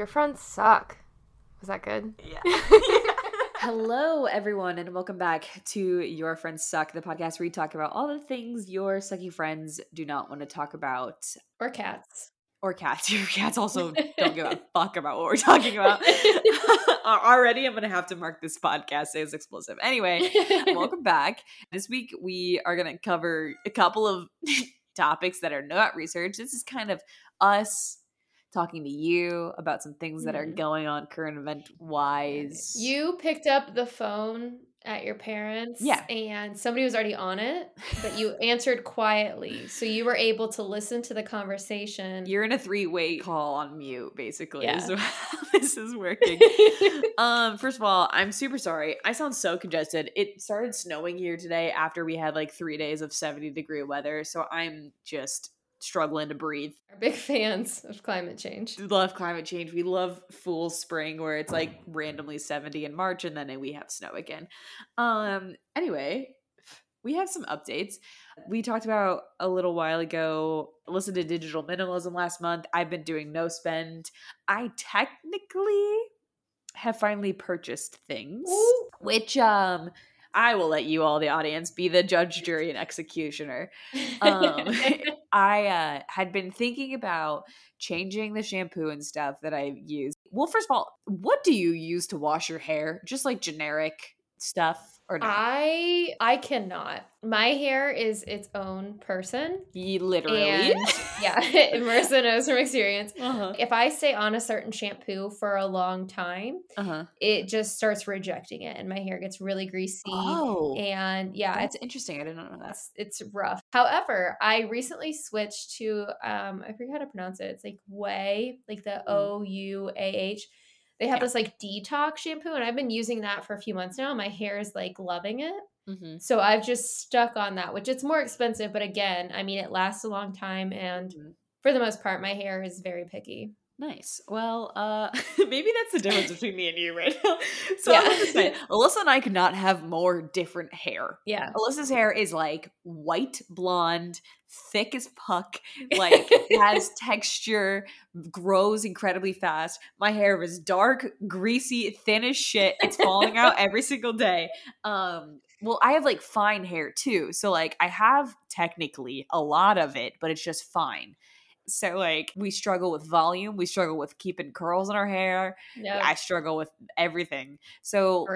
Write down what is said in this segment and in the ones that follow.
Your friends suck. Was that good? Yeah. Hello, everyone, and welcome back to Your Friends Suck, the podcast where we talk about all the things your sucky friends do not want to talk about. Or cats. Or cats. Your cats also don't give a fuck about what we're talking about. Already, I'm going to have to mark this podcast as explosive. Anyway, welcome back. This week, we are going to cover a couple of topics that are not research. This is kind of us talking to you about some things that are Mhm. going on current event wise. You picked up the phone at your parents. Yeah. And somebody was already on it, but you answered quietly. So you were able to listen to the conversation. You're in a three way call on mute, basically. Yeah. So how this is working. um, first of all, I'm super sorry. I sound so congested. It started snowing here today after we had like three days of 70 degree weather. So I'm just struggling to breathe. Are big fans of climate change. We love climate change. We love full spring where it's like randomly 70 in March and then we have snow again. Um anyway, we have some updates. We talked about a little while ago, listen to digital minimalism last month. I've been doing no spend. I technically have finally purchased things, Ooh. which um I will let you all the audience be the judge, jury, and executioner um, I uh, had been thinking about changing the shampoo and stuff that I use. Well, first of all, what do you use to wash your hair? Just like generic stuff or? I I cannot. My hair is its own person. Ye- literally. And yeah, Marissa knows from experience. uh-huh. If I stay on a certain shampoo for a long time, Uh-huh. it just starts rejecting it and my hair gets really greasy. Oh, And yeah, that's it's interesting. I didn't know that. it's it's rough. However, I recently switched to um I forget how to pronounce it. It's like Way, like the Mm. O U A H. They have Yeah. this like detox shampoo and I've been using that for a few months now. My hair is like loving it. Mm-hmm. So I've just stuck on that, which it's more expensive, but again, I mean it lasts a long time and Mhm. for the most part my hair is very picky. Nice. Well, uh, maybe that's the difference between me and you right now. So Yeah. Say, Alyssa and I could not have more different hair. Yeah. Alyssa's hair is like white blonde, thick as puck, like has texture, grows incredibly fast. My hair is dark, greasy, thin as shit. It's falling out every single day. Um, well, I have like fine hair too. So like I have technically a lot of it, but it's just fine. So like we struggle with volume, we struggle with keeping curls in our hair. Yeah. I struggle with everything. So.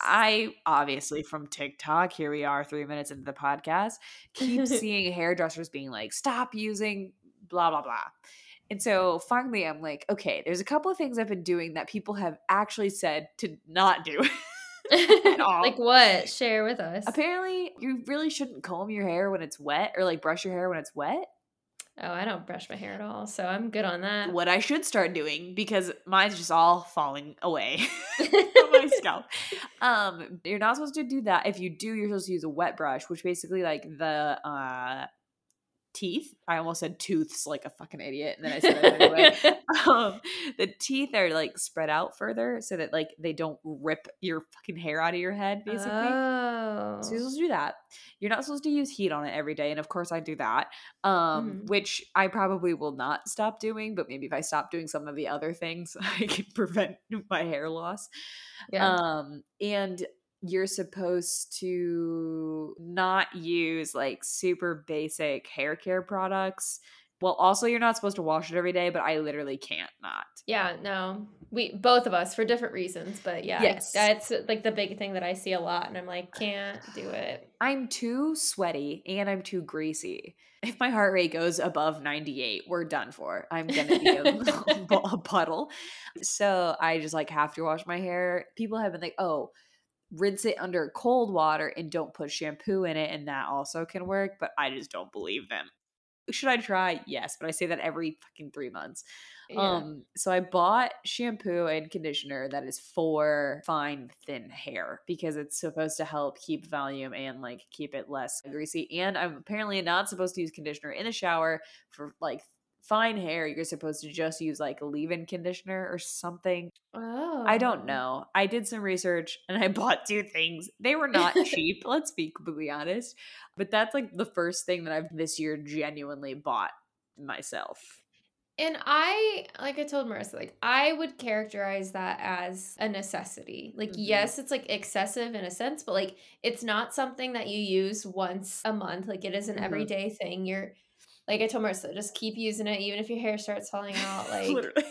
I obviously from TikTok, here we are 3 minutes into the podcast, keep seeing hairdressers being like stop using blah blah blah. And so finally I'm like, okay, there's a couple of things I've been doing that people have actually said to not do. at all. like what? Share with us. Apparently, you really shouldn't comb your hair when it's wet or like brush your hair when it's wet. Oh, I don't brush my hair at all, so I'm good on that. What I should start doing because mine's just all falling away from my scalp. Um, you're not supposed to do that. If you do, you're supposed to use a wet brush, which basically like the uh teeth. I almost said tooths like a fucking idiot, and then I said it anyway. um, the teeth are like spread out further so that like they don't rip your fucking hair out of your head, basically. Oh. So you're supposed to do that. You're not supposed to use heat on it every day, and of course I do that. Um, Mhm. which I probably will not stop doing, but maybe if I stop doing some of the other things, I can prevent my hair loss. yeah. Um, and you're supposed to not use like super basic hair care products. Well, also you're not supposed to wash it every day, but I literally can't not. yeah, no. We both of us for different reasons, but yeah. Yes. That's like the big thing that I see a lot and I'm like, can't do it. I'm too sweaty and I'm too greasy. If my heart rate goes above 98, we're done for. I'm gonna be a, a puddle. So I just like have to wash my hair. People have been like, oh, rinse it under cold water and don't put shampoo in it, and that also can work. But I just don't believe them. Should I try? Yes, but I say that every fucking three months. Yeah. Um, so I bought shampoo and conditioner that is for fine, thin hair because it's supposed to help keep volume and like keep it less greasy. And I'm apparently not supposed to use conditioner in the shower for like fine hair. You're supposed to just use like leave-in conditioner or something. oh. I don't know. I did some research and I bought two things. They were not cheap, let's be completely honest. But that's like the first thing that I've this year genuinely bought myself. And I, like I told Marissa, like I would characterize that as a necessity. Like, Mhm. yes, it's like excessive in a sense, but like it's not something that you use once a month. Like it is an Mhm. everyday thing. You're, like I told Marissa, just keep using it, even if your hair starts falling out, like Literally.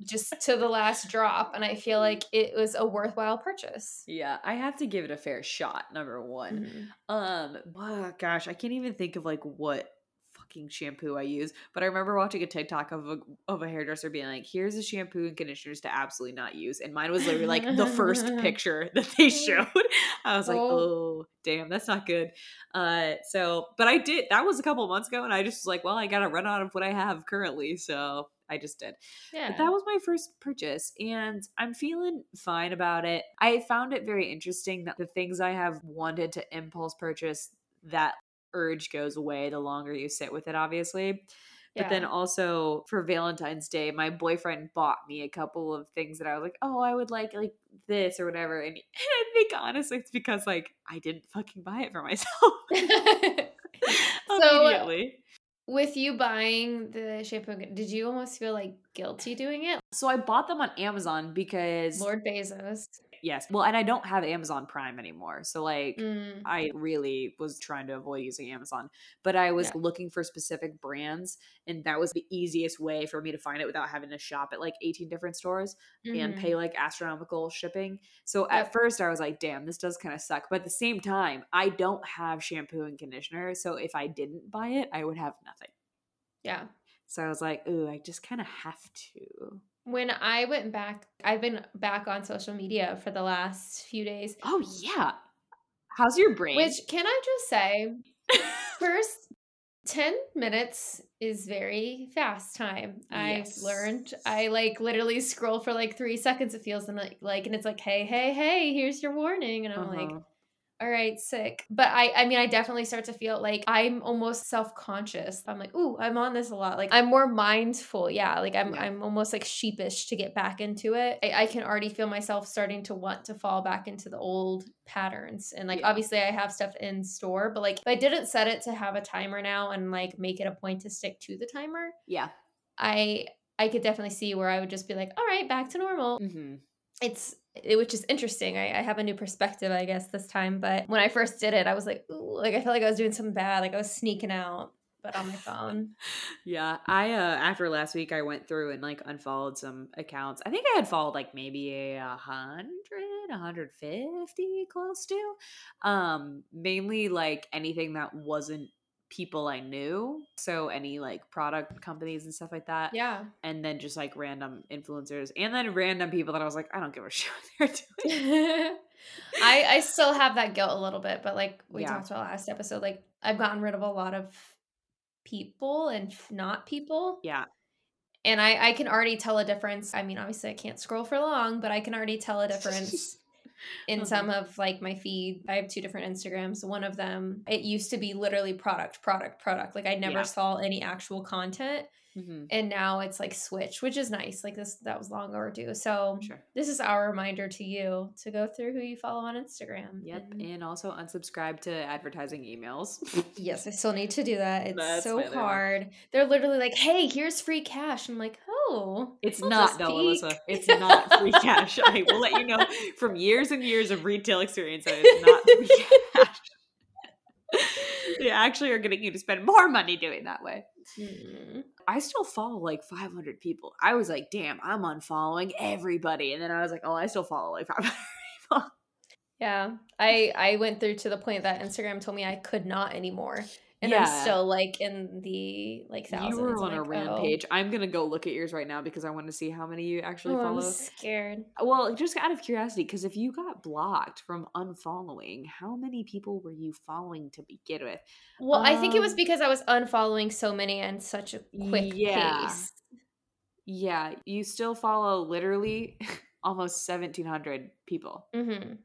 just to the last drop. And I feel like it was a worthwhile purchase. Yeah, I have to give it a fair shot. Number one. Mhm. Um, oh, gosh, I can't even think of like what fucking shampoo I use. But I remember watching a TikTok of a of a hairdresser being like, "Here's a shampoo and conditioners to absolutely not use," and mine was literally like the first picture that they showed. I was like, Oh. "Oh, damn, that's not good." Uh, so, but I did. That was a couple months ago, and I just was like, "Well, I gotta run out of what I have currently," so I just did. Yeah. But that was my first purchase, and I'm feeling fine about it. I found it very interesting that the things I have wanted to impulse purchase, that urge goes away the longer you sit with it, obviously. But then also for Valentine's Day, my boyfriend bought me a couple of things that I was like, oh, I would like like this or whatever. And, and I think honestly, it's because like I didn't fucking buy it for myself So, immediately. With you buying the shampoo, did you almost feel like guilty doing it? So I bought them on Amazon because Lord Bezos. Yes, well, and I don't have Amazon Prime anymore, so like. Mm, I really was trying to avoid using Amazon, but I was Yeah. looking for specific brands, and that was the easiest way for me to find it without having to shop at like 18 different stores and mhm. pay like astronomical shipping. So at first I was like, damn, this does kind of suck. But at the same time, I don't have shampoo and conditioner. So if I didn't buy it, I would have nothing. Yeah. So I was like, ooh, I just kind of have to. When I went back, I've been back on social media for the last few days. Oh, yeah. How's your brain? Which, can I just say, first 10 minutes is very fast time. I've learned. I like literally scroll for like three seconds, it feels and like, like and it's like, hey, hey, hey, here's your warning. And I'm like, Uh-huh. All right, sick. But I I mean I definitely start to feel like I'm almost self-conscious. I'm like, ooh, I'm on this a lot. Like I'm more mindful. Yeah. Like I'm Yeah. I'm almost like sheepish to get back into it. I, I can already feel myself starting to want to fall back into the old patterns. And like Yeah. obviously I have stuff in store, but like if I didn't set it to have a timer now and like make it a point to stick to the timer, yeah. I I could definitely see where I would just be like, all right, back to normal hmm it's it, which is interesting. I, I have a new perspective, I guess, this time. But when I first did it, I was like, Ooh, like I felt like I was doing something bad, like I was sneaking out, but on my phone. Yeah, I uh after last week I went through and like unfollowed some accounts. I think I had followed like maybe a hundred, a hundred fifty close to. Um, mainly like anything that wasn't people I knew. So any like product companies and stuff like that. Yeah. And then just like random influencers and then random people that I was like, I don't give a shit what they're doing. I I still have that guilt a little bit, but like we Yeah. talked about last episode, like I've gotten rid of a lot of people and not people. Yeah. And I I can already tell a difference. I mean, obviously I can't scroll for long, but I can already tell a difference in Uh-huh. some of like my feed i have two different instagrams one of them it used to be literally product product product like i never Yeah. saw any actual content Mhm, and now it's like switch which is nice like this that was long overdue so Sure. this is our reminder to you to go through who you follow on instagram Yep. and And also unsubscribe to advertising emails. yes i still need to do that it's That's so other one. hard they're literally like hey here's free cash i'm like oh It's I'll not though, peek. Alyssa. It's not free cash. I will let you know from years and years of retail experience that it's not free cash. they actually are getting you to spend more money doing that way. Mm. I still follow like 500 people. I was like, damn, I'm unfollowing everybody. And then I was like, oh, I still follow like 500 people. Yeah, I I went through to the point that Instagram told me I could not anymore, and I'm Yeah. still like in the like thousands. You were I'm on a like, rampage. I'm going to go look at yours right now because I want to see how many you Oh, actually oh, I'm scared. Well, just out of curiosity, because if you got blocked from unfollowing, how many people were you following to begin with? Well, I think it was Um, because I was unfollowing so many and such a quick Yeah. pace. Yeah, you still follow literally almost 1,700 people. hmm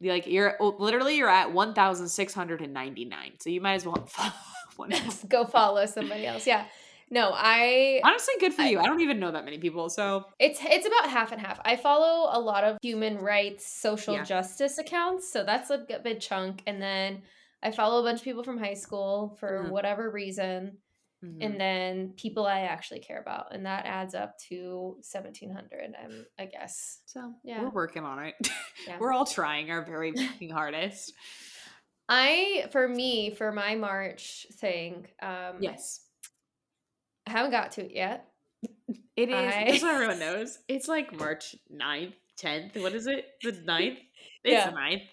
Like you're oh, literally you're at 1,699. So you might as well follow one. Go follow somebody else. Yeah. No, I Honestly, good for I- you. I don't even know that many people. So it's it's about half and half. I follow a lot of human rights, social Yeah. justice accounts, so that's a good big chunk. And then I follow a bunch of people from high school for Mhm. whatever reason. Mhm. and then people I actually care about, and that adds up to seventeen hundred. I'm, I guess. so Yeah. we're working on it. Yeah. we're all trying our very hardest. I, for me, for my March thing, um, Yes. I haven't got to it yet. It is. I- Just so everyone knows, it's like March 9th, 10th. What is it? The 9th? It's Yeah. the 9th.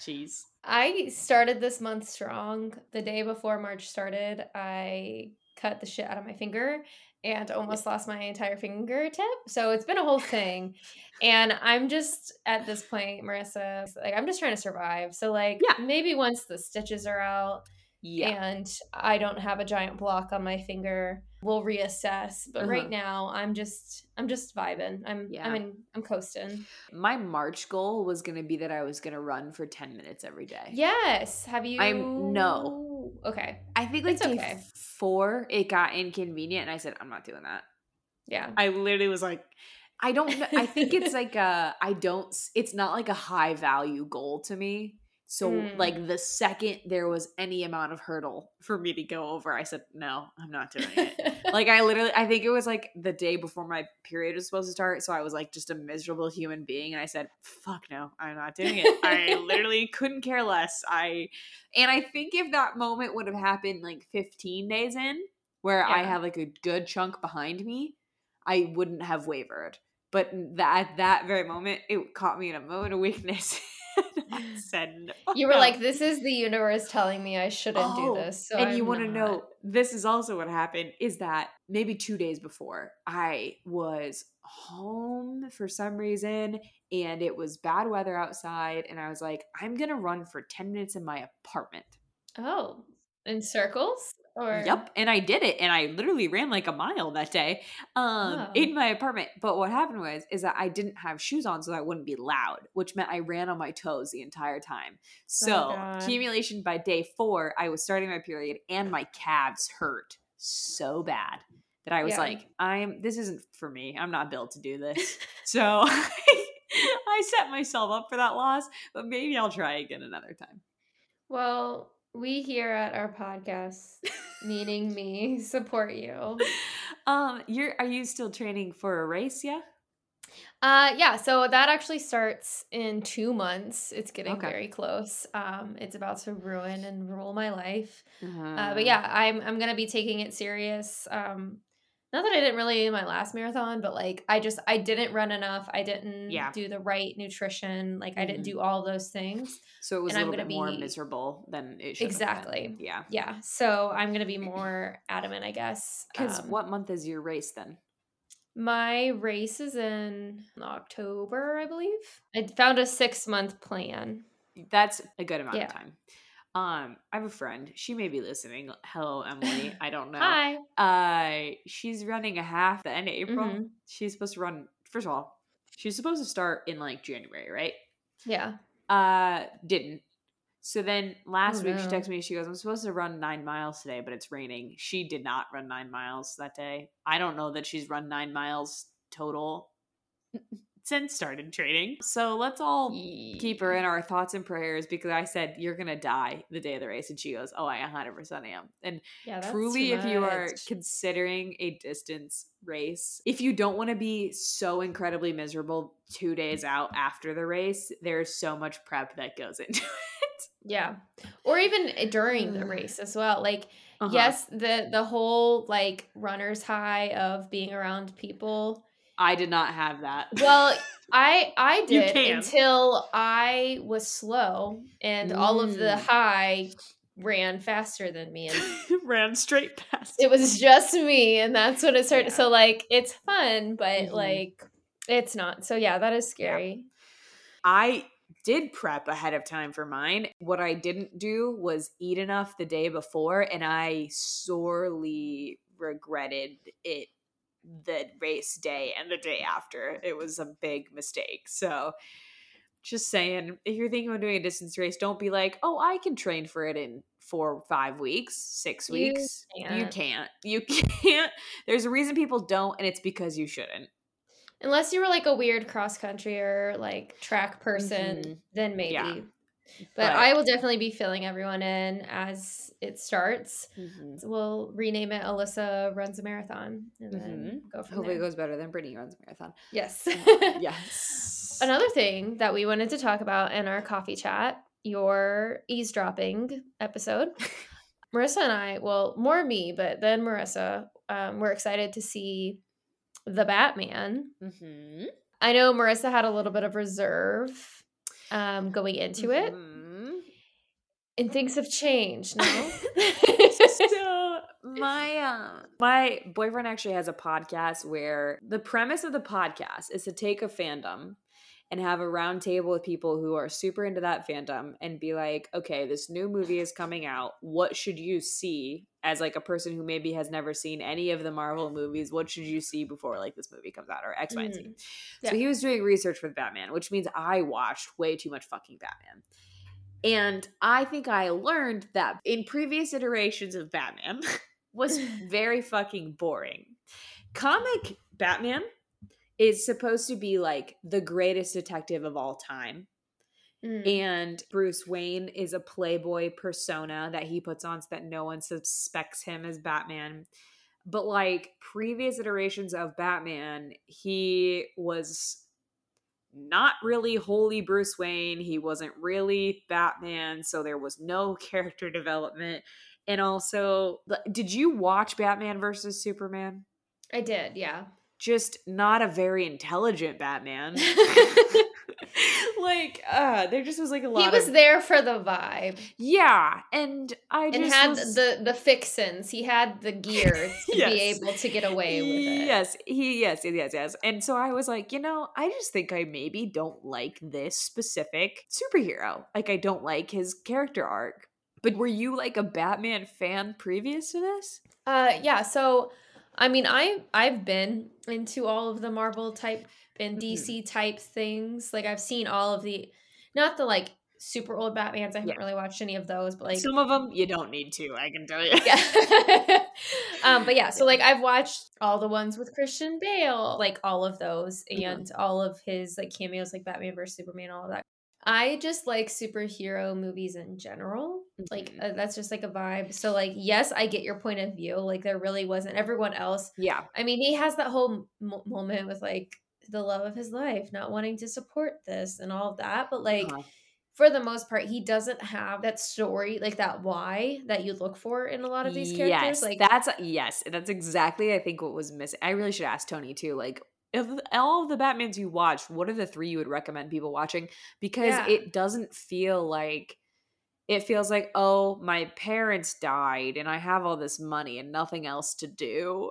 Jeez. I started this month strong. The day before March started, I cut the shit out of my finger and almost lost my entire fingertip. So it's been a whole thing. and I'm just at this point, Marissa, like I'm just trying to survive. So like Yeah. maybe once the stitches are out Yeah. and I don't have a giant block on my finger, we'll reassess. But right Uh-huh. now I'm just I'm just vibing. I'm Yeah. I'm in I'm coasting. My March goal was going to be that I was going to run for 10 minutes every day. Yes. Have you I'm- no. Okay. I think like It's day okay. four, it got inconvenient, and I said, I'm not doing that. Yeah. I literally was like, I don't. I think it's like a, I don't, it's not like a high value goal to me. So, Mm. like, the second there was any amount of hurdle for me to go over, I said, no, I'm not doing it. like, I literally, I think it was like the day before my period was supposed to start. So, I was like just a miserable human being. And I said, fuck no, I'm not doing it. I literally couldn't care less. I, and I think if that moment would have happened like 15 days in, where I Yeah. have like a good chunk behind me, I wouldn't have wavered. But that at that very moment, it caught me in a moment of weakness. I said, "Fuck You were no." like, "This is the universe telling me I shouldn't do Oh, this." So and you I'm want to know, this is also what happened. Is that maybe two days before I was home for some reason, and it was bad weather outside, and I was like, I'm gonna run for ten minutes in my apartment. Oh, in circles or Yep, and I did it, and I literally ran like a mile that day, um, Oh. in my apartment. But what happened was, is that I didn't have shoes on, so I wouldn't be loud, which meant I ran on my toes the entire time. So Oh, accumulation by day four, I was starting my period, and my calves hurt so bad that I was Yeah. like, I'm this isn't for me. I'm not built to do this. so I set myself up for that loss, but maybe I'll try again another time. Well, we here at our podcast, meaning me, support you. Um, you're are you still training for a race? Yeah. Uh yeah, so that actually starts in 2 months. It's getting Okay. very close. Um it's about to ruin and rule my life. Uh, Uh-huh. but yeah, I'm I'm gonna be taking it serious. Um, not that I didn't really in my last marathon, but like I just I didn't run enough. I didn't Yeah. do the right nutrition. Like I didn't do all those things. so it was and a little bit more miserable than it should. Be. Exactly. Yeah. Yeah, so I'm gonna be more adamant, I guess. Because Um, what month is your race then? my race is in October, I believe. I found a six month plan. That's a good amount Yeah. of time. Um, I have a friend. She may be listening. Hello, Emily. I don't know. Hi. Uh, she's running a half the end of April. Mhm. She's supposed to run. First of all, she's supposed to start in like January, right? Yeah. Uh, didn't. So then last Oh, week she no. texted me. She goes, "I'm supposed to run nine miles today, but it's raining." She did not run nine miles that day. I don't know that she's run nine miles total since started training. So let's all keep her in our thoughts and prayers because I said you're gonna die the day of the race, and she goes, "Oh, I 100 percent am." And Yeah, truly, if you are considering a distance race, if you don't want to be so incredibly miserable two days out after the race, there's so much prep that goes into it. Yeah. Or even eh, during the race as well. Like Uh-huh. yes, the the whole like runner's high of being around people. I did not have that. Well, I I did until I was slow and all of the Mm. high ran faster than me and ran straight past. it was just me and that's when it started. Yeah. So like it's fun, but Mhm. like it's not. So yeah, that is scary. I did prep ahead of time for mine. What I didn't do was eat enough the day before, and I sorely regretted it the race day and the day after. It was a big mistake. So, just saying, if you're thinking about doing a distance race, don't be like, oh, I can train for it in four, five weeks, six You weeks. You can't. can't. You can't. There's a reason people don't, and it's because you shouldn't. Unless you were like a weird cross country or like track person, Mhm. then maybe. Yeah. But, but, I will definitely be filling everyone in as it starts. Mm-hmm. We'll rename it Alyssa runs a marathon and then mm-hmm. go from Hopefully there. it goes better than Brittany runs a marathon. Yes. yes. Another thing that we wanted to talk about in our coffee chat, your eavesdropping episode. Marissa and I, well, more me, but then Marissa, um, we're excited to see the Batman. Mm-hmm. I know Marissa had a little bit of reserve um, going into mm-hmm. it. And things have changed now. so my uh, my boyfriend actually has a podcast where the premise of the podcast is to take a fandom and have a round table with people who are super into that fandom and be like, okay, this new movie is coming out. What should you see as like a person who maybe has never seen any of the Marvel movies? What should you see before like this movie comes out or X, Y, and Z? Mm-hmm. Yeah. So he was doing research with Batman, which means I watched way too much fucking Batman. And I think I learned that in previous iterations of Batman was very fucking boring. Comic Batman is supposed to be like the greatest detective of all time. Mm. And Bruce Wayne is a playboy persona that he puts on so that no one suspects him as Batman. But like previous iterations of Batman, he was not really wholly Bruce Wayne. He wasn't really Batman, so there was no character development. And also, did you watch Batman versus Superman? I did, yeah just not a very intelligent Batman. like, uh, there just was like a lot. He was of... there for the vibe. Yeah, and I just and had was... the the fixins. He had the gear to yes. be able to get away with it. Yes, he yes yes yes. And so I was like, you know, I just think I maybe don't like this specific superhero. Like, I don't like his character arc. But were you like a Batman fan previous to this? Uh, yeah. So I mean, I I've been into all of the Marvel type and DC mm-hmm. type things. Like I've seen all of the not the like super old Batmans. I haven't yeah. really watched any of those, but like some of them you don't need to. I can tell you. Yeah. um, but yeah, so like I've watched all the ones with Christian Bale, like all of those, mm-hmm. and mm-hmm. all of his like cameos, like Batman versus Superman, all of that. I just like superhero movies in general. Mm-hmm. Like uh, that's just like a vibe. So like yes, I get your point of view. Like there really wasn't everyone else. Yeah. I mean, he has that whole m- moment with like the love of his life, not wanting to support this and all of that, but like uh-huh. for the most part, he doesn't have that story, like that why that you look for in a lot of these characters. Yes, like that's yes, that's exactly I think what was missing. I really should ask Tony too. Like of all of the Batmans you watched, what are the three you would recommend people watching? Because yeah. it doesn't feel like it feels like, oh, my parents died and I have all this money and nothing else to do.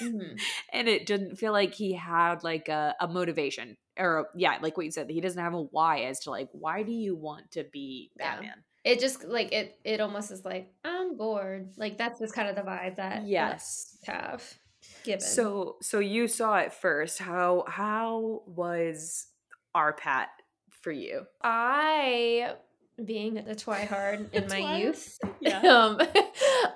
Mm-hmm. and it didn't feel like he had like a, a motivation or yeah, like what you said, that he doesn't have a why as to like, why do you want to be Batman? Yeah. It just like it it almost is like I'm bored. Like that's just kind of the vibe that yes have given. So so you saw it first. How how was R-Patz for you? I being a twihard in my youth, yeah. um, uh,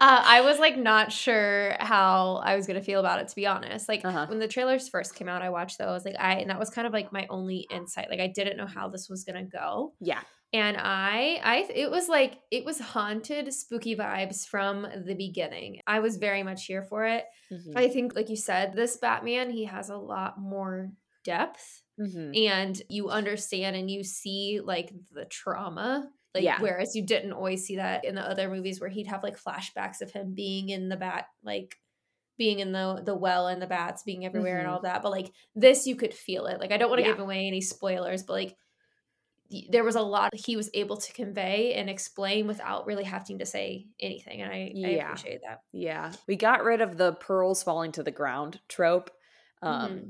I was like not sure how I was gonna feel about it. To be honest, like uh-huh. when the trailers first came out, I watched those. Like I, and that was kind of like my only insight. Like I didn't know how this was gonna go. Yeah, and I, I, it was like it was haunted, spooky vibes from the beginning. I was very much here for it. Mm-hmm. I think, like you said, this Batman he has a lot more depth. Mm-hmm. And you understand and you see like the trauma like yeah. whereas you didn't always see that in the other movies where he'd have like flashbacks of him being in the bat like being in the the well and the bats being everywhere mm-hmm. and all that. But like this you could feel it. Like I don't want to yeah. give away any spoilers, but like there was a lot he was able to convey and explain without really having to say anything and I, yeah. I appreciate that yeah we got rid of the pearls falling to the ground trope um mm-hmm.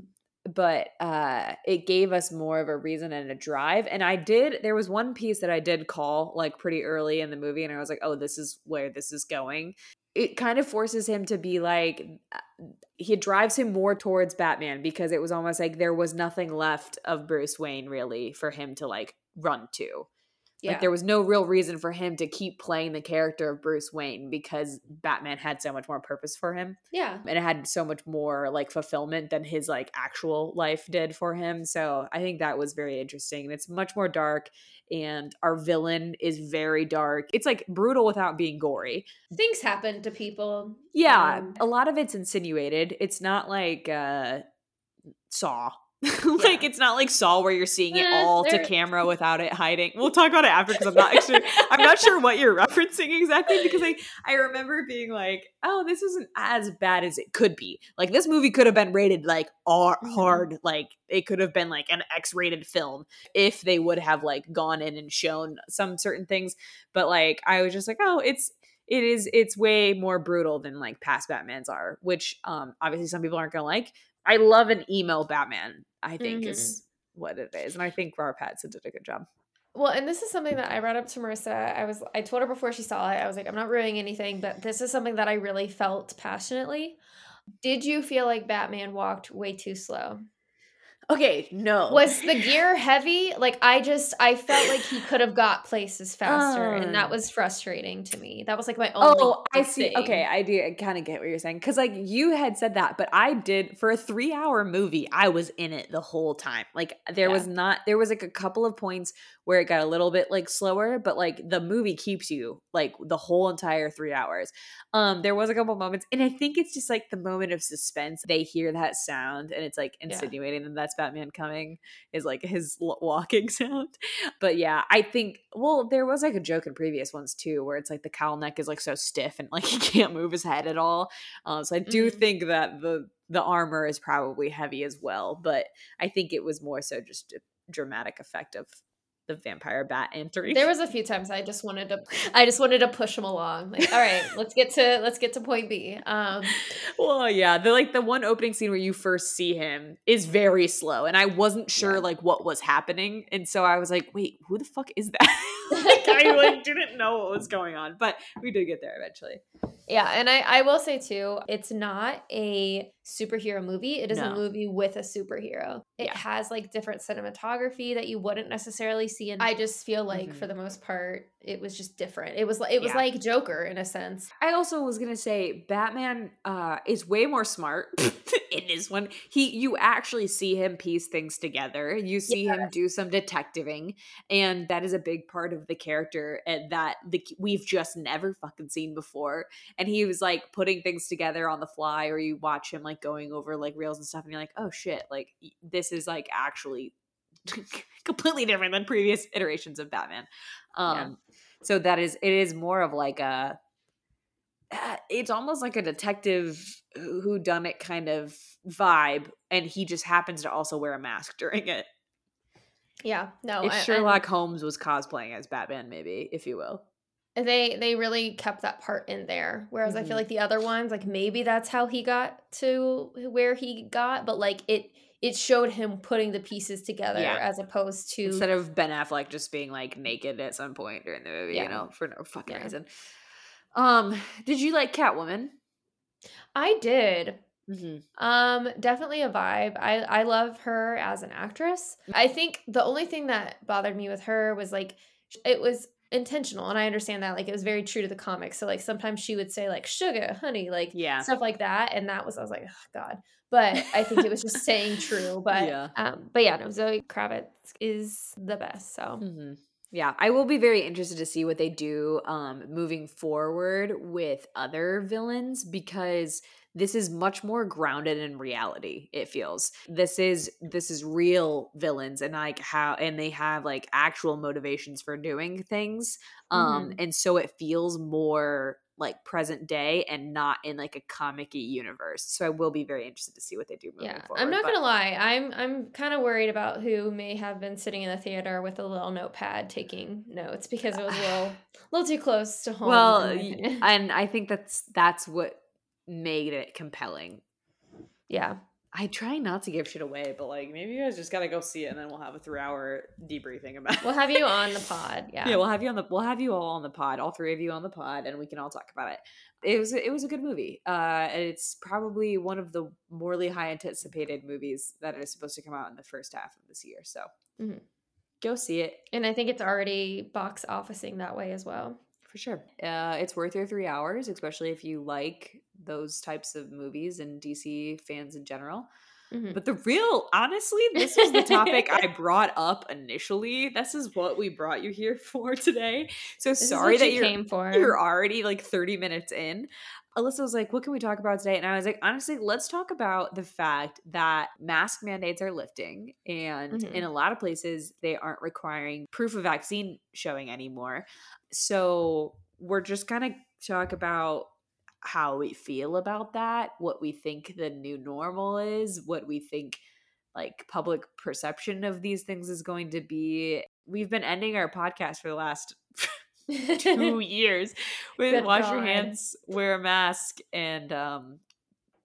But uh it gave us more of a reason and a drive and i did there was one piece that i did call like pretty early in the movie and i was like oh this is where this is going it kind of forces him to be like he drives him more towards Batman because it was almost like there was nothing left of Bruce Wayne really for him to like run to. Yeah. Like there was no real reason for him to keep playing the character of Bruce Wayne because Batman had so much more purpose for him yeah. and it had so much more like fulfillment than his like actual life did for him. So I think that was very interesting. And it's much more dark and our villain is very dark. It's like brutal without being gory. Things happen to people. Yeah, Um, a lot of it's insinuated. It's not like uh Saw. like Yeah. it's not like Saw where you're seeing it Eh, all to camera without it hiding. We'll talk about it after because I'm not actually I'm not sure what you're referencing exactly because I I remember being like, oh, this isn't as bad as it could be. Like this movie could have been rated like R- Mhm. hard, like it could have been like an X-rated film if they would have like gone in and shown some certain things. But like I was just like, oh, it's it is it's way more brutal than like past Batmans are, which um obviously some people aren't gonna like. I love an emo Batman, I think is mm-hmm. what it is. And I think Robert Pattinson did a good job. Well, and this is something that I brought up to Marissa. I was I told her before she saw it. I was like, I'm not ruining anything, but this is something that I really felt passionately. Did you feel like Batman walked way too slow? Okay, no. Was the gear heavy? Like I just I felt like he could have got places faster, and that Um. was frustrating to me. That was like my only. Oh, I see. thing. Okay, I do. I kind of get what you're saying because, like, you had said that, but I did for a three-hour movie. I was in it the whole time. Like, there Yeah. was not. There was like a couple of points where it got a little bit like slower, but like the movie keeps you like the whole entire three hours. Um, there was a couple moments, and I think it's just like the moment of suspense. They hear that sound, and it's like Yeah. insinuating that that's Batman coming. Is like his l- walking sound. But yeah, I think well, there was like a joke in previous ones too, where it's like the cowl neck is like so stiff and like he can't move his head at all. Um, so I do Mhm. think that the the armor is probably heavy as well, but I think it was more so just a dramatic effect of the vampire bat entering. There was a few times I just wanted to I just wanted to push him along. Like, all right, let's get to let's get to point B. Um well, yeah, the like the one opening scene where you first see him is very slow, and I wasn't sure Yeah. like what was happening, and so I was like, wait, who the fuck is that? like I like didn't know what was going on, but we did get there eventually. Yeah, and I, I will say too, it's not a superhero movie. It is a movie with a superhero. It Yeah. has like different cinematography that you wouldn't necessarily see. And I just feel like Mhm. for the most part, it was just different. It was like it was Yeah. like Joker in a sense. I also was gonna say Batman uh, is way more smart in this one. He you actually see him piece things together. You see him do some detectiving, and that is a big part of the character and that the we've just never fucking seen before. And he was like putting things together on the fly, or you watch him like going over like reels and stuff, and you're like, oh shit, like this is like actually completely different than previous iterations of Batman. Um, Yeah. so that is it is more of like a uh, it's almost like a detective who done it kind of vibe and he just happens to also wear a mask during it Yeah, no, if I- sherlock holmes was cosplaying as batman maybe if you will they they really kept that part in there. Whereas I Mhm. feel like the other ones, like maybe that's how he got to where he got, but like it it showed him putting the pieces together Yeah. as opposed to instead of ben affleck just being like naked at some point during the movie Yeah. you know for no fucking Yeah. reason um did you like catwoman I did. Mm-hmm. Um, definitely a vibe. I I love her as an actress. I think the only thing that bothered me with her was like it was intentional, and I understand that like it was very true to the comics. So like sometimes she would say like sugar, honey, like yeah stuff like that, and that was I was like, oh god. But I think it was just saying true. But Yeah. um, but yeah, no, Zoe Kravitz is the best. So hmm Yeah, I will be very interested to see what they do um, moving forward with other villains because this is much more grounded in reality. It feels this is this is real villains and like how and they have like actual motivations for doing things, um, Mhm. and so it feels more like present day and not in like a comic-y universe. So I will be very interested to see what they do moving yeah, forward. I'm not but- gonna lie. I'm I'm kind of worried about who may have been sitting in the theater with a little notepad taking notes because it was a little, little too close to home. well in my y- opinion. and i think that's that's what made it compelling yeah, i try not to give shit away but like maybe you guys just gotta go see it and then we'll have a three hour debriefing about It. we'll have you on the pod. Yeah, yeah we'll have you on the we'll have you all on the pod all three of you on the pod and we can all talk about it it was it was a good movie uh and it's probably one of the morely high anticipated movies that is supposed to come out in the first half of this year so Mhm. go see it. And I think it's already box officing that way as well. For sure. Uh, it's worth your three hours, especially if you like those types of movies and DC fans in general. Mm-hmm. But the real, honestly, this is the topic I brought up initially. This is what we brought you here for today. So this sorry that you came for. You're already like 30 minutes in. Alyssa was like, What can we talk about today? And I was like, Honestly, let's talk about the fact that mask mandates are lifting. And mm-hmm. in a lot of places, they aren't requiring proof of vaccine showing anymore. So we're just going to talk about how we feel about that, what we think the new normal is, what we think like public perception of these things is going to be. We've been ending our podcast for the last two years with Good wash God. your hands, wear a mask, and um,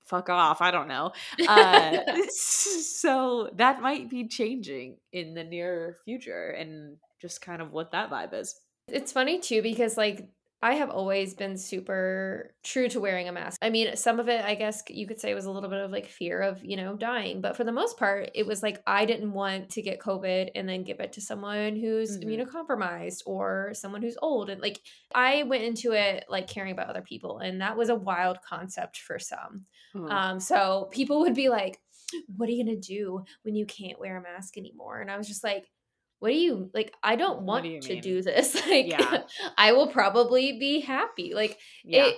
fuck off. I don't know. Uh, so that might be changing in the near future, and just kind of what that vibe is. It's funny too because like I have always been super true to wearing a mask. I mean, some of it, I guess you could say, was a little bit of like fear of, you know, dying. But for the most part, it was like I didn't want to get COVID and then give it to someone who's mm-hmm. immunocompromised or someone who's old. And like I went into it like caring about other people. And that was a wild concept for some. Mm-hmm. Um, so people would be like, what are you going to do when you can't wear a mask anymore? And I was just like, what do you like i don't want do to do this like yeah. i will probably be happy like yeah. it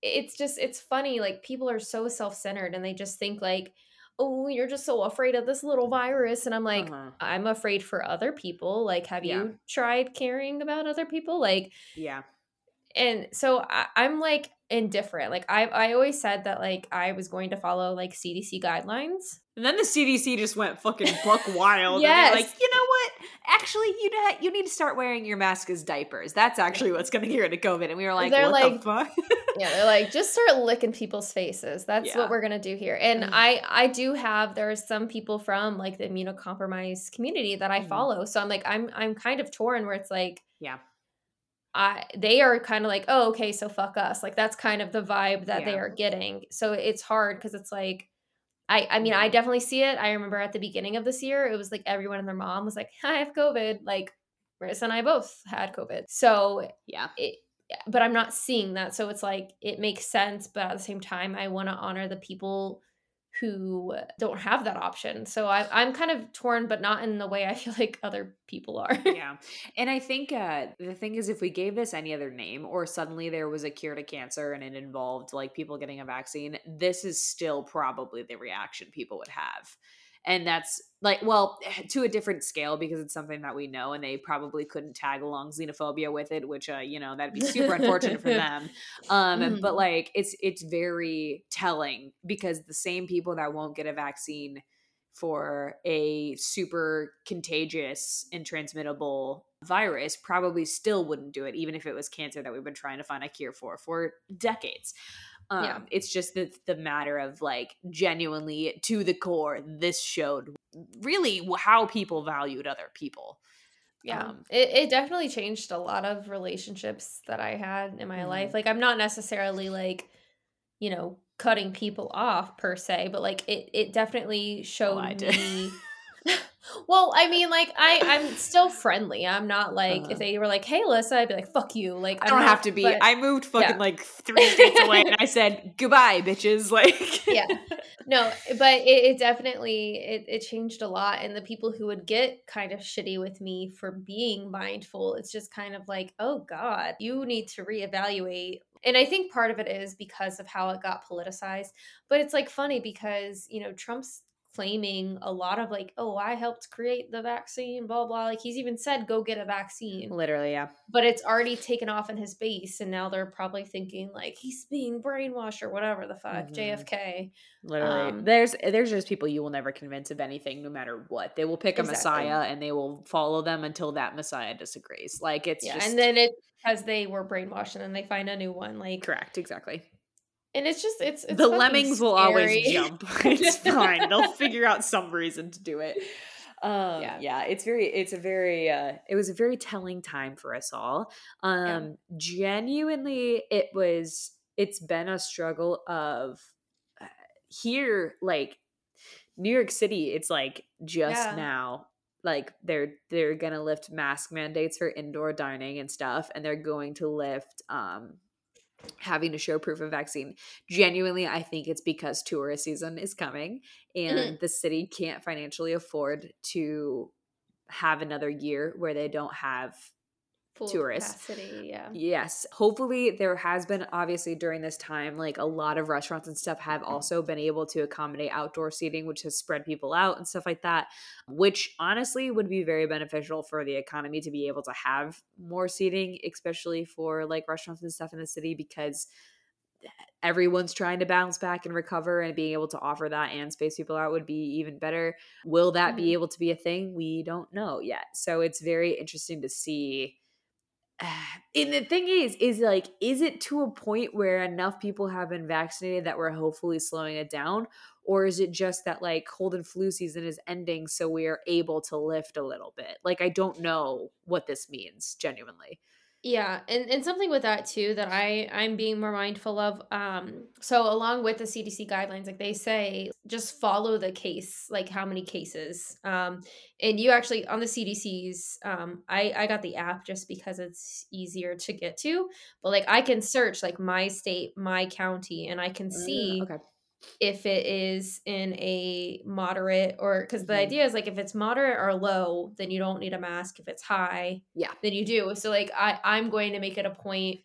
it's just it's funny like people are so self-centered and they just think like oh you're just so afraid of this little virus and i'm like uh-huh. i'm afraid for other people like have yeah. you tried caring about other people like yeah and so I, i'm like indifferent like i i always said that like i was going to follow like cdc guidelines and then the CDC just went fucking buck wild. yes. like, you know what? Actually, you know, you need to start wearing your mask as diapers. That's actually what's going to get rid of COVID. And we were like, they're what like, the fuck? yeah, they're like, just start licking people's faces. That's yeah. what we're going to do here. And mm-hmm. I, I do have, there are some people from like the immunocompromised community that I mm-hmm. follow. So I'm like, I'm, I'm kind of torn where it's like, yeah. I, they are kind of like, oh, okay, so fuck us. Like that's kind of the vibe that yeah. they are getting. So it's hard because it's like, I, I mean, I definitely see it. I remember at the beginning of this year, it was like everyone and their mom was like, I have COVID. Like, Marissa and I both had COVID. So, yeah. It, but I'm not seeing that. So it's like, it makes sense. But at the same time, I want to honor the people who don't have that option. So I, I'm kind of torn, but not in the way I feel like other people are. yeah. And I think uh, the thing is, if we gave this any other name or suddenly there was a cure to cancer and it involved like people getting a vaccine, this is still probably the reaction people would have and that's like well to a different scale because it's something that we know and they probably couldn't tag along xenophobia with it which uh you know that'd be super unfortunate for them um mm-hmm. but like it's it's very telling because the same people that won't get a vaccine for a super contagious and transmittable virus probably still wouldn't do it even if it was cancer that we've been trying to find a cure for for decades um, yeah. It's just the, the matter of like genuinely to the core, this showed really how people valued other people. Yeah, um, it, it definitely changed a lot of relationships that I had in my mm-hmm. life. Like, I'm not necessarily like, you know, cutting people off per se, but like it, it definitely oh, showed oh, me. Well, I mean, like I, I'm still friendly. I'm not like uh, if uh-huh. they were like, "Hey, Alyssa," I'd be like, "Fuck you." Like I don't not, have to be. But, I moved fucking yeah. like three states away, and I said goodbye, bitches. Like, yeah, no, but it, it definitely it, it changed a lot. And the people who would get kind of shitty with me for being mindful, it's just kind of like, oh god, you need to reevaluate and I think part of it is because of how it got politicized. But it's like funny because, you know, Trump's claiming a lot of like, oh, I helped create the vaccine, blah, blah. Like he's even said, go get a vaccine. Literally, yeah. But it's already taken off in his base. And now they're probably thinking like he's being brainwashed or whatever the fuck, mm-hmm. JFK. Literally. Um, there's there's just people you will never convince of anything, no matter what. They will pick a exactly. messiah and they will follow them until that messiah disagrees. Like it's yeah, just... and then it because they were brainwashed and then they find a new one. Like correct, exactly and it's just it's, it's the lemmings scary. will always jump it's fine they'll figure out some reason to do it um yeah. yeah it's very it's a very uh it was a very telling time for us all um yeah. genuinely it was it's been a struggle of uh, here like new york city it's like just yeah. now like they're they're gonna lift mask mandates for indoor dining and stuff and they're going to lift um having to show proof of vaccine genuinely i think it's because tourist season is coming and mm-hmm. the city can't financially afford to have another year where they don't have Full tourists. Capacity, yeah. Yes. Hopefully there has been obviously during this time like a lot of restaurants and stuff have also been able to accommodate outdoor seating which has spread people out and stuff like that, which honestly would be very beneficial for the economy to be able to have more seating especially for like restaurants and stuff in the city because everyone's trying to bounce back and recover and being able to offer that and space people out would be even better. Will that mm-hmm. be able to be a thing? We don't know yet. So it's very interesting to see and the thing is is like is it to a point where enough people have been vaccinated that we're hopefully slowing it down? Or is it just that like cold and flu season is ending so we are able to lift a little bit? Like i don't know what this means genuinely yeah, and and something with that too that I I'm being more mindful of. Um, so along with the CDC guidelines, like they say, just follow the case, like how many cases. Um, and you actually on the CDC's, um, I I got the app just because it's easier to get to. But like I can search like my state, my county, and I can uh, see. Okay if it is in a moderate or because the mm-hmm. idea is like if it's moderate or low then you don't need a mask. If it's high yeah. then you do. So like i i'm going to make it a point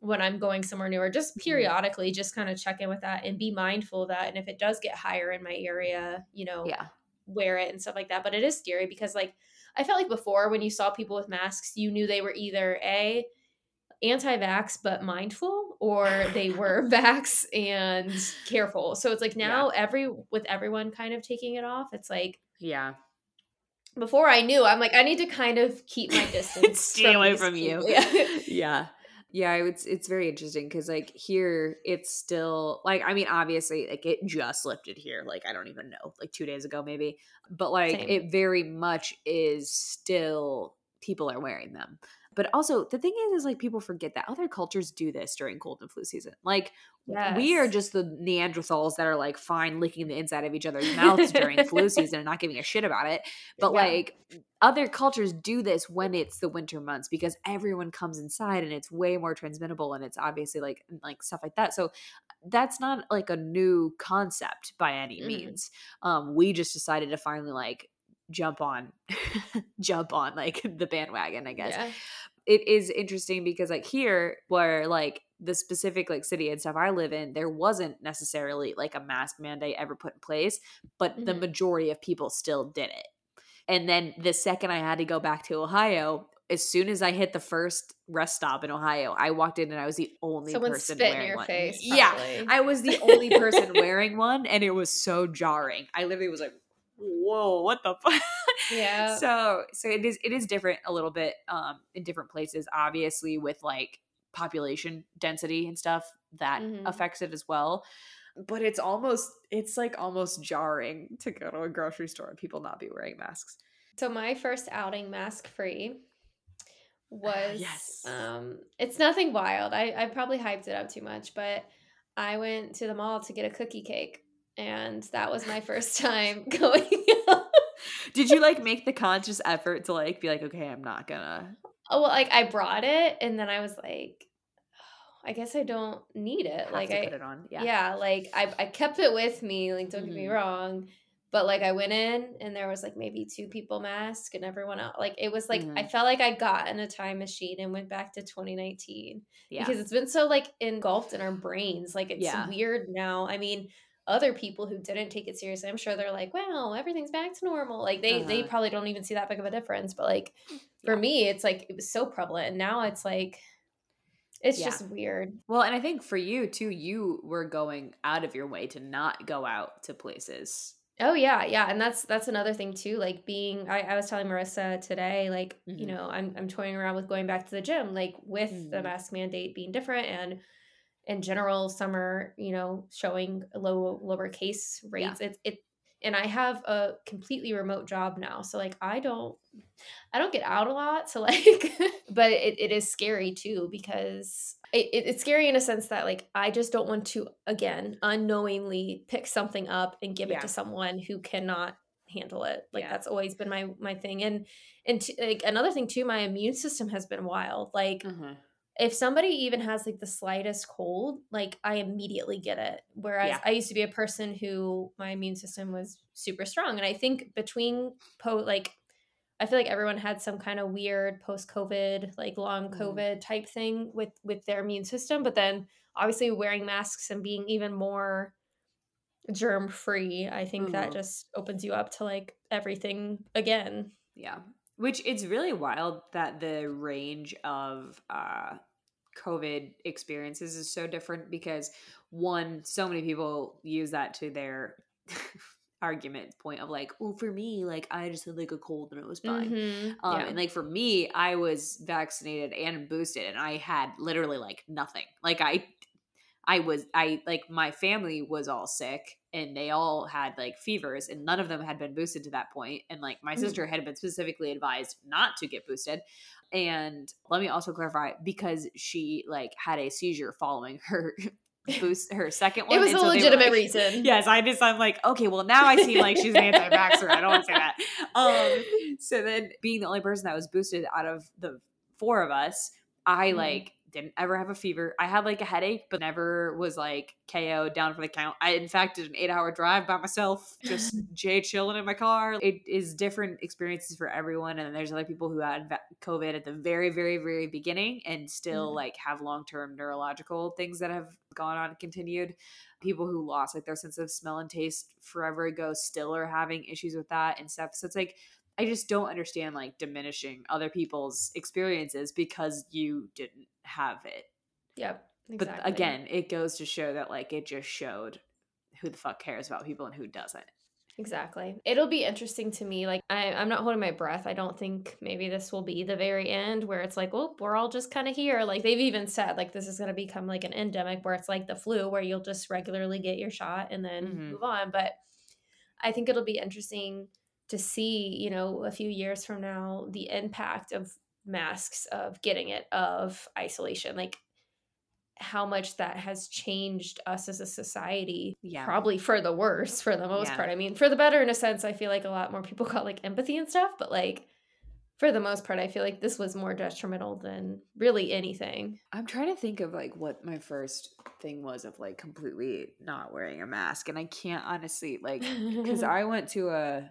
when i'm going somewhere new or just mm-hmm. periodically just kind of check in with that and be mindful of that. And if it does get higher in my area you know yeah. wear it and stuff like that. But it is scary because like i felt like before when you saw people with masks you knew they were either a anti-vax but mindful or they were vax and careful. So it's like now yeah. every with everyone kind of taking it off it's like yeah. before i knew i'm like i need to kind of keep my distance stay away from you. yeah. Yeah. Yeah it's it's very interesting because like here it's still like i mean obviously like it just lifted here like i don't even know like two days ago maybe but like Same. it very much is still people are wearing them but also the thing is, is like people forget that other cultures do this during cold and flu season. Like yes. we are just the Neanderthals that are like fine licking the inside of each other's mouths during flu season and not giving a shit about it. But yeah. like other cultures do this when it's the winter months because everyone comes inside and it's way more transmittable and it's obviously like like stuff like that. So that's not like a new concept by any mm. means. Um, we just decided to finally like jump on jump on like the bandwagon i guess yeah. It is interesting because like here where like the specific like city and stuff i live in there wasn't necessarily like a mask mandate ever put in place but mm-hmm. the majority of people still did it and then the second i had to go back to ohio as soon as I hit the first rest stop in Ohio, I walked in and I was the only Someone person wearing one. Face, yeah, I was the only person wearing one, and it was so jarring. I literally was like, whoa, what the fuck? Yeah. so so it is it is different a little bit um in different places, obviously with like population density and stuff that mm-hmm. affects it as well. But it's almost it's like almost jarring to go to a grocery store and people not be wearing masks. So my first outing mask free was yes. um it's nothing wild. I, I probably hyped it up too much, but I went to the mall to get a cookie cake and that was my first time going Did you like make the conscious effort to like be like, okay, I'm not gonna Oh well like I brought it and then I was like oh, I guess I don't need it. Have like I put it on. Yeah. Yeah, like I I kept it with me, like don't mm-hmm. get me mm-hmm. wrong. But like I went in and there was like maybe two people mask, and everyone else like it was like mm-hmm. I felt like I got in a time machine and went back to 2019. Yeah. Because it's been so like engulfed in our brains. Like it's yeah. weird now. I mean, other people who didn't take it seriously, I'm sure they're like, wow, everything's back to normal. Like they uh-huh. they probably don't even see that big of a difference. But like for yeah. me, it's like it was so prevalent. And now it's like it's yeah. just weird. Well, and I think for you too, you were going out of your way to not go out to places. Oh yeah, yeah. And that's that's another thing too. Like being I, I was telling Marissa today, like, mm-hmm. you know, I'm I'm toying around with going back to the gym, like with mm-hmm. the mask mandate being different and in general some are you know showing low lower case rates yeah. it, it and i have a completely remote job now so like i don't i don't get out a lot so like but it, it is scary too because it, it's scary in a sense that like i just don't want to again unknowingly pick something up and give yeah. it to someone who cannot handle it. Like Yeah. that's always been my my thing. And and t- like another thing too, my immune system has been wild. Like Mhm. If somebody even has like the slightest cold, like I immediately get it. Whereas Yeah. I used to be a person who my immune system was super strong. And I think between po like I feel like everyone had some kind of weird post COVID, like long Mhm. COVID type thing with with their immune system. But then obviously wearing masks and being even more germ free, I think that Mhm. just opens you up to like everything again. Yeah. Which it's really wild that the range of uh COVID experiences is so different because one, so many people use that to their argument point of like, oh, for me, like I just had like a cold and it was fine. Mhm. Um, yeah. and like for me, I was vaccinated and boosted, and I had literally like nothing. Like I, I was I like my family was all sick, and they all had like fevers, and none of them had been boosted to that point. And like my Mhm. sister had been specifically advised not to get boosted. And let me also clarify because she like had a seizure following her boost her second one. it was and a so legitimate like- reason. Yes, I just I'm like, okay, well now I seem like she's an anti-vaxxer. I don't want to say that. Um, so then being the only person that was boosted out of the four of us, I Mhm. like didn't ever have a fever. I had like a headache, but never was like KO down for the count. I in fact did an eight hour drive by myself, just Jay chilling in my car. It is different experiences for everyone, and there's other people who had COVID at the very, very, very beginning and still Mhm. like have long term neurological things that have gone on and continued. People who lost like their sense of smell and taste forever ago still are having issues with that and stuff. So it's like I just don't understand like diminishing other people's experiences because you didn't have it. Yep. Exactly. But again, it goes to show that like it just showed who the fuck cares about people and who doesn't. Exactly. It'll be interesting to me. Like I, I'm not holding my breath. I don't think maybe this will be the very end where it's like, well, we're all just kind of here. Like they've even said, like this is going to become like an endemic where it's like the flu, where you'll just regularly get your shot and then Mhm. move on. But I think it'll be interesting to see, you know, a few years from now, the impact of masks, of getting it, of isolation, like how much that has changed us as a society Yeah. probably for the worse for the most Yeah. part. I mean, for the better in a sense, I feel like a lot more people got like empathy and stuff, but like for the most part, I feel like this was more detrimental than really anything. I'm trying to think of like what my first thing was of like completely not wearing a mask and I can't honestly like cuz I went to a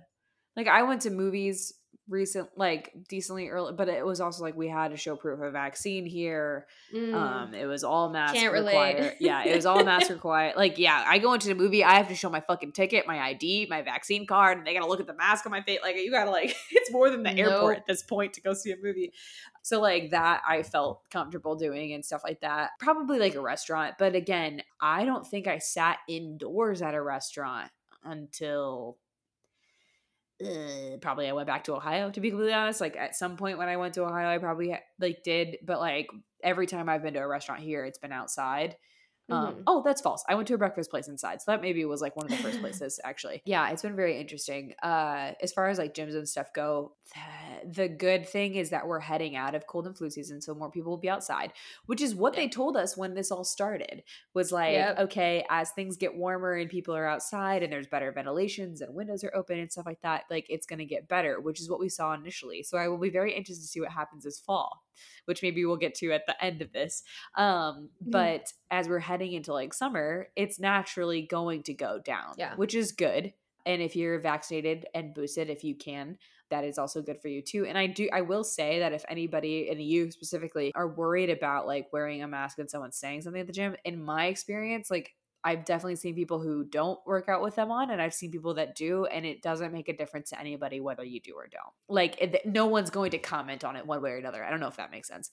like I went to movies recent like decently early but it was also like we had to show proof of vaccine here. Mm. um it was all mask Can't relate. required. Yeah it was all mask required. Like yeah i go into the movie i have to show my fucking ticket my id my vaccine card and they gotta look at the mask on my face. Like you gotta like it's more than the airport at this point to go see a movie. So like that i felt comfortable doing and stuff like that. Probably like a restaurant but again i don't think i sat indoors at a restaurant until uh, probably I went back to Ohio to be completely honest. Like at some point when I went to Ohio, I probably ha- like did, but like every time I've been to a restaurant here, it's been outside. Um, Mhm. oh, that's false. I went to a breakfast place inside, so that maybe was like one of the first places actually. Yeah, it's been very interesting. Uh, as far as like gyms and stuff go, the, good thing is that we're heading out of cold and flu season, so more people will be outside, which is what they told us when this all started. Was like, Yep. okay, as things get warmer and people are outside and there's better ventilations and windows are open and stuff like that, like it's going to get better, which is what we saw initially. So I will be very interested to see what happens this fall, which maybe we'll get to at the end of this. Um, Mhm. but as we're heading into like summer, it's naturally going to go down, Yeah. which is good. And if you're vaccinated and boosted, if you can, that is also good for you too. And I do, I will say that if anybody and you specifically are worried about like wearing a mask and someone saying something at the gym, in my experience, like I've definitely seen people who don't work out with them on, and I've seen people that do, and it doesn't make a difference to anybody whether you do or don't. Like, it, no one's going to comment on it one way or another. I don't know if that makes sense.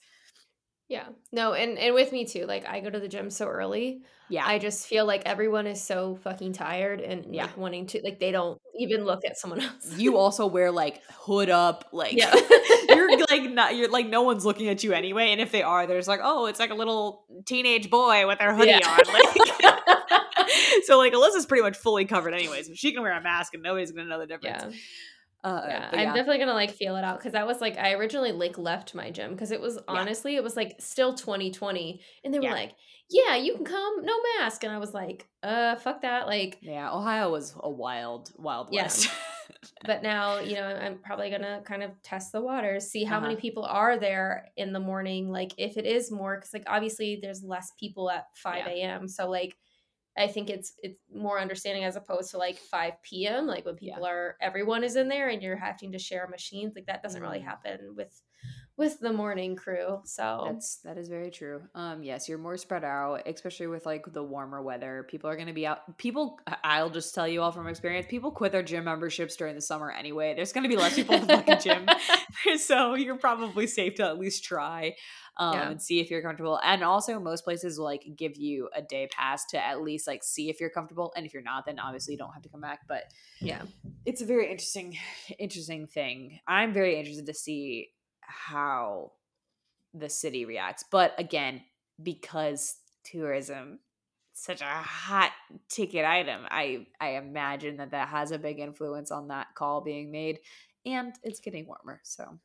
Yeah. No, and and with me too. Like I go to the gym so early. Yeah. I just feel like everyone is so fucking tired and Yeah. like wanting to like they don't even look at someone else. you also wear like hood up like Yeah. you're like not you're like no one's looking at you anyway and if they are they're just like oh it's like a little teenage boy with their hoodie Yeah. on like so like alyssa's pretty much fully covered anyways she can wear a mask and nobody's gonna know the difference yeah. Uh, yeah, I'm definitely gonna like feel it out because I was like, I originally like left my gym because it was honestly, it was like still 2020, and they were Yeah. like, yeah, you can come, no mask, and I was like, uh, fuck that, like, yeah ohio was a wild wild Yeah. west but now you know i'm probably gonna kind of test the waters see how many Uh-huh. people are there in the morning like if it is more because like obviously there's less people at 5 Yeah. a.m so like i think it's it's more understanding as opposed to like 5 p.m like when Yeah. people are everyone is in there and you're having to share machines like that doesn't really Mhm. happen with with the morning crew so That's that is very true. Um, yes, you're more spread out, especially with like the warmer weather. People are going to be out. People, I'll just tell you all from experience. People quit their gym memberships during the summer anyway. There's going to be less people in the fucking gym, so you're probably safe to at least try um, Yeah. and see if you're comfortable. And also, most places will like give you a day pass to at least like see if you're comfortable. And if you're not, then obviously you don't have to come back. But yeah it's a very interesting interesting thing i'm very interested to see how the city reacts but again because tourism such a hot ticket item i i imagine that that has a big influence on that call being made and it's getting warmer so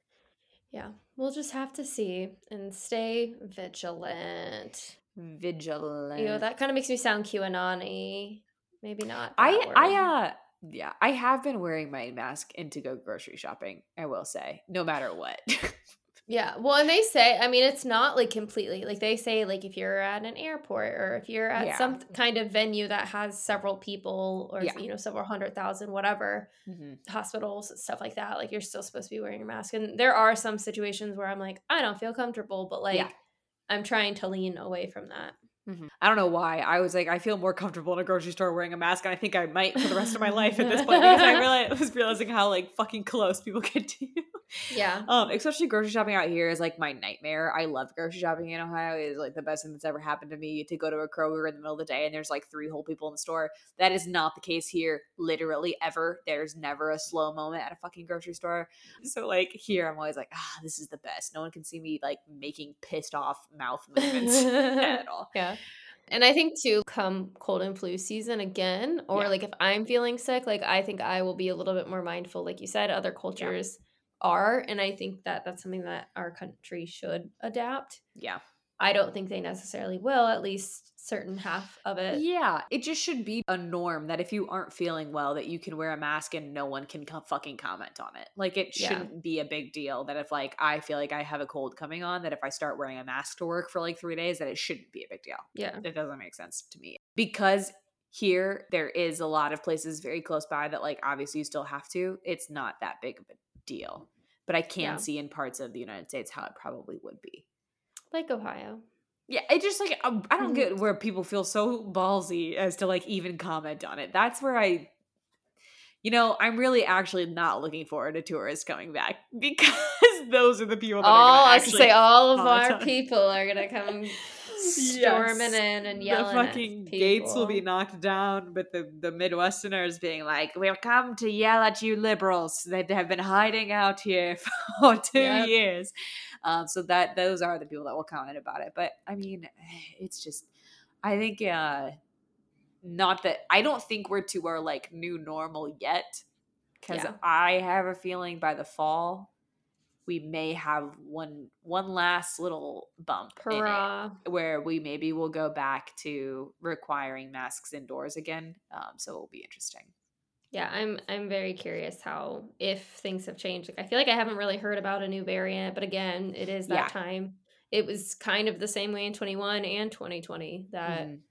yeah we'll just have to see and stay vigilant. Vigilant. You know that kind of makes me sound QAnon-y. maybe not i i uh yeah i have been wearing my mask in to go grocery shopping i will say no matter what Yeah. Well, and they say, I mean, it's not like completely like they say, like if you're at an airport or if you're at Yeah. some kind of venue that has several people or, Yeah. you know, several hundred thousand, whatever, Mhm. hospitals, stuff like that, like you're still supposed to be wearing a mask. And there are some situations where I'm like, I don't feel comfortable, but like Yeah. I'm trying to lean away from that. Mhm. I don't know why. I was like, I feel more comfortable in a grocery store wearing a mask, and I think I might for the rest of my life at this point because I realized, I was realizing how like fucking close people get to you. Yeah. Um, especially grocery shopping out here is like my nightmare. I love grocery shopping in Ohio. It is like the best thing that's ever happened to me to go to a Kroger in the middle of the day and there's like three whole people in the store. That is not the case here, literally ever. There's never a slow moment at a fucking grocery store. So like here, I'm always like, ah, this is the best. No one can see me like making pissed off mouth movements at all. Yeah. And I think too, come cold and flu season again, or Yeah. like if I'm feeling sick, like I think I will be a little bit more mindful. Like you said, other cultures are. And I think that that's something that our country should adapt. Yeah. I don't think they necessarily will, at least certain half of it. Yeah, it just should be a norm that if you aren't feeling well, that you can wear a mask and no one can co- fucking comment on it. Like it shouldn't be a big deal that if like I feel like I have a cold coming on, that if I start wearing a mask to work for like three days, that it shouldn't be a big deal. Yeah. It doesn't make sense to me because here there is a lot of places very close by that like obviously you still have to. It's not that big of a deal, but I can Yeah. see in parts of the United States how it probably would be. Like Ohio. Yeah, it just like um, I don't get where people feel so ballsy as to like even comment on it. That's where I, you know, I'm really actually not looking forward to tourists coming back because those are the people that All are I gonna was actually. to say, all of our on people are gonna come storming in and yelling. the fucking gates will be knocked down, but the the Midwesterners being like, "We've come to yell at you liberals that have been hiding out here for two Yep. years." Um, so that those are the people that will comment about it. But I mean, it's just, I think, uh, not that I don't think we're to our like new normal yet, because Yeah. I have a feeling by the fall we may have one one last little bump it where we maybe will go back to requiring masks indoors again. Um, so it'll be interesting. Yeah, I'm I'm very curious how if things have changed. Like I feel like I haven't really heard about a new variant, but again, it is that Yeah. time. It was kind of the same way in 21 and 2020 that Mhm.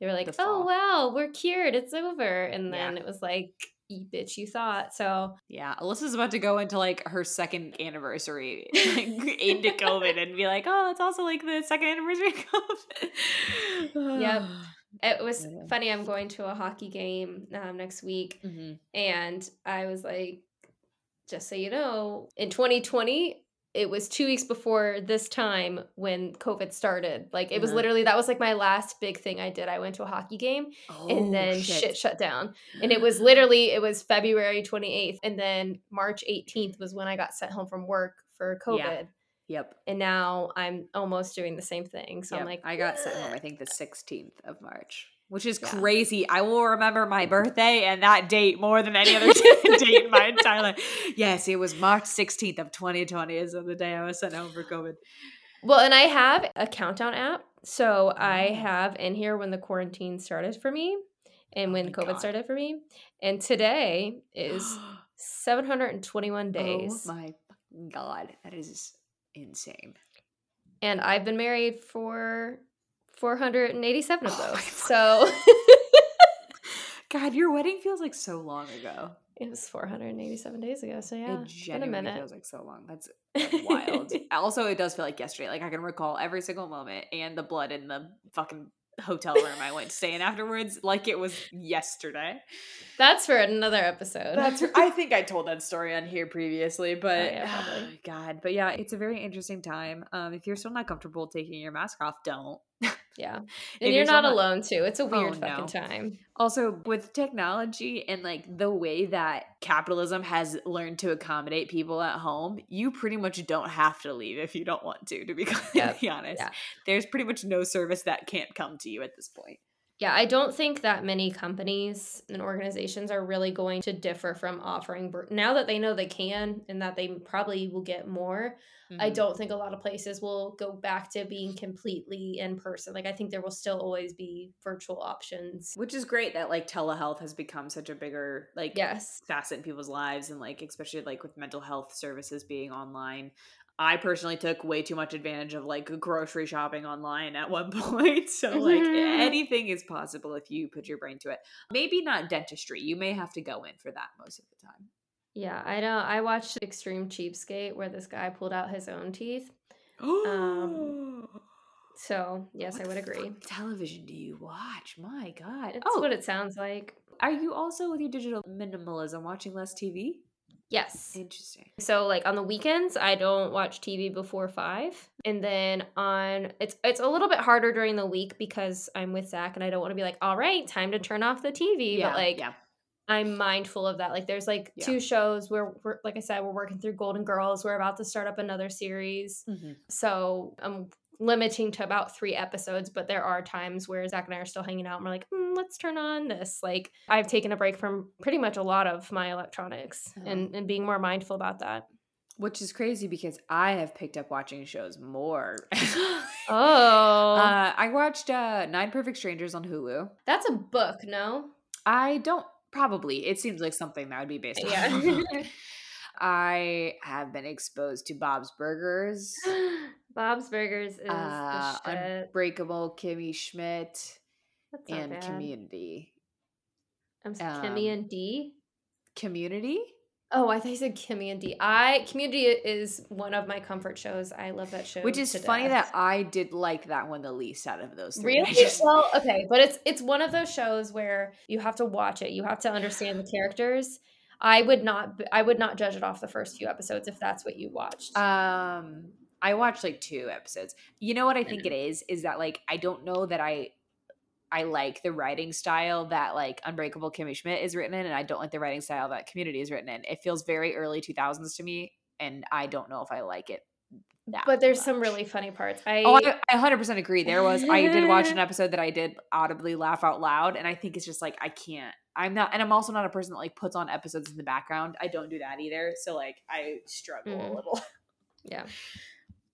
they were like, The "Oh wow, we're cured. It's over." And Yeah. then it was like, "You bitch, you thought." So, Yeah, Alyssa's about to go into like her second anniversary like, into COVID and be like, oh, it's also like the second anniversary of COVID. Yep. It was Yeah. funny. I'm going to a hockey game um, next week Mhm. and I was like, just so you know, in 2020, it was two weeks before this time when COVID started. Like it was Uh-huh. literally that was like my last big thing I did. I went to a hockey game and Oh, then shit. shut down. And it was literally it was February 28th and then March 18th was when I got sent home from work for COVID. Yeah. Yep. And now I'm almost doing the same thing. So I'm like I got sent home, I think, the 16th of March, which is Yeah. crazy. I will remember my mm-hmm. birthday and that date more than any other date in my entire life. Yes, it was March 16th of 2020 is the day I was sent home for COVID. Well, and I have a countdown app. So I Oh. have in here when the quarantine started for me. and Oh when my COVID God. started for me. And today is 721 days. Oh my god, that is insane. And I've been married for 487 of Oh those. So God, your wedding feels like so long ago. it was 487 days ago. So yeah, it it's been a genuinely minute. feels like so long. That's wild. also, it does feel like yesterday. Like I can recall every single moment and the blood in the fucking hotel room I went to stay in afterwards, like it was yesterday. That's for another episode. That's I think I told that story on here previously, but Oh, yeah. God, but yeah, it's a very interesting time. Um, if you're still not comfortable taking your mask off, don't. Yeah. And you're not alone too. It's a weird Oh, fucking no. time. Also, with technology and like the way that capitalism has learned to accommodate people at home, you pretty much don't have to leave if you don't want to, to be completely honest. yeah. There's pretty much no service that can't come to you at this point. Yeah, I don't think that many companies and organizations are really going to differ from offering now that they know they can and that they probably will get more. I Mhm. don't think a lot of places will go back to being completely in person. Like I think there will still always be virtual options. Which is great that like telehealth has become such a bigger like Yes. facet in people's lives and like especially like with mental health services being online i personally took way too much advantage of like grocery shopping online at one point so like Mhm. anything is possible if you put your brain to it maybe not dentistry you may have to go in for that most of the time Yeah, I know. I watched Extreme Cheapskate where this guy pulled out his own teeth. oh So, yes, I would agree. television do you watch my god It's oh what it sounds like. are you also with your digital minimalism watching less tv Yes. interesting So like on the weekends, I don't watch TV before five, and then on it's it's a little bit harder during the week because I'm with Zach and I don't want to be like, all right, time to turn off the TV. yeah but like yeah I'm mindful of that. Like there's like Yeah. two shows where we're like I said, we're working through Golden Girls. We're about to start up another series, Mhm. so I'm limiting to about three episodes. But there are times where Zach and I are still hanging out, and we're like, mm, let's turn on this. Like I've taken a break from pretty much a lot of my electronics Uh-huh. and and being more mindful about that. Which is crazy because I have picked up watching shows more. Oh, Uh, I watched uh, Nine Perfect Strangers on Hulu. that's a book, no? I don't probably. It seems like something that would be based on. Yeah. I have been exposed to Bob's Burgers, Bob's Burgers is uh. Unbreakable Kimmy Schmidt, and bad. Community. I'm s- Kimmy um, and D. Community? Oh, I thought you said Kimmy and D. I Community is one of my comfort shows. I love that show. Which is funny death. that I did like that one the least out of those three. Really? just- Well, okay, but it's it's one of those shows where you have to watch it. You have to understand the characters. I would not. I would not judge it off the first few episodes if that's what you watched. Um, I watched like two episodes. You know what I think it is is that like I don't know that I I like the writing style that like Unbreakable Kimmy Schmidt is written in, and I don't like the writing style that Community is written in. It feels very early two thousands to me, and I don't know if I like it. That but there's some really funny parts. I, Oh, I, I 100% agree. There was, I did watch an episode that I did audibly laugh out loud. And I think it's just like, I can't, I'm not, and I'm also not a person that like puts on episodes in the background. I don't do that either. So like, I struggle a Mm. little. yeah.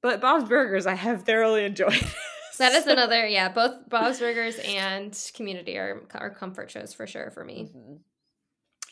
But Bob's Burgers, I have thoroughly enjoyed. That is another, yeah. Both Bob's Burgers and Community are, are comfort shows for sure for me. Mhm.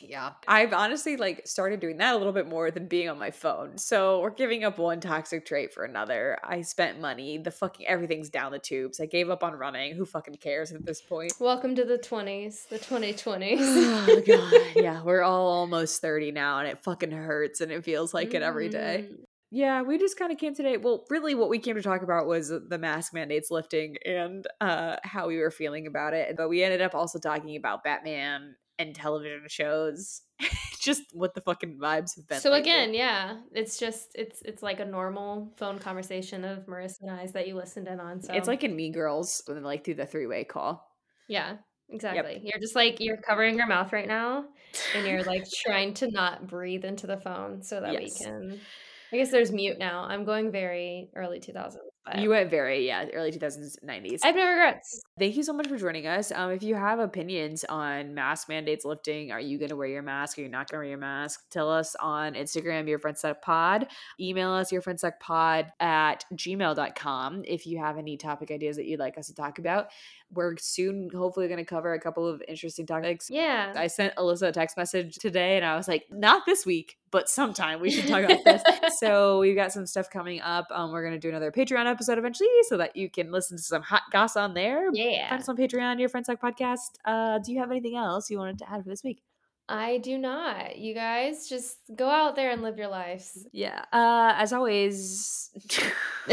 Yeah. I've honestly like started doing that a little bit more than being on my phone. So we're giving up one toxic trait for another. I spent money. The fucking everything's down the tubes. I gave up on running. Who fucking cares at this point? Welcome to the 20s, the 2020s. oh god. Yeah, we're all almost 30 now and it fucking hurts and it feels like it every day. Mm. Yeah, we just kind of came today. Well, really what we came to talk about was the mask mandates lifting and uh how we were feeling about it. But we ended up also talking about Batman and television shows. just what the fucking vibes have been. So lately. again, yeah, it's just it's it's like a normal phone conversation of Marissa and I's that you listened in on. So it's like in Mean Girls when like through the three-way call. yeah, exactly. You're just like you're covering your mouth right now, and you're like trying to not breathe into the phone so that Yes. we can. I guess there's mute now. I'm going very early 2000s. But You went very, yeah, early 2000s, 90s. I have no regrets. Thank you so much for joining us. Um, if you have opinions on mask mandates lifting, are you going to wear your mask? Are you not going to wear your mask? Tell us on Instagram, your friend suck pod. Email us, your friend suck pod at gmail.com if you have any topic ideas that you'd like us to talk about. We're soon, hopefully, going to cover a couple of interesting topics. Yeah. I sent Alyssa a text message today and I was like, not this week, but sometime we should talk about this. so we've got some stuff coming up. Um, we're going to do another Patreon episode eventually so that you can listen to some hot goss on there. Yeah. Find us on Patreon, your Friends Like Podcast. Uh, do you have anything else you wanted to add for this week? I do not. You guys just go out there and live your lives. Yeah. Uh, as always,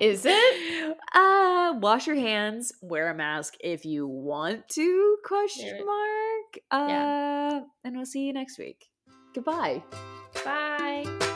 Is it? uh, wash your hands, wear a mask if you want to, question mark. Uh, Yeah. and we'll see you next week. Goodbye. Bye.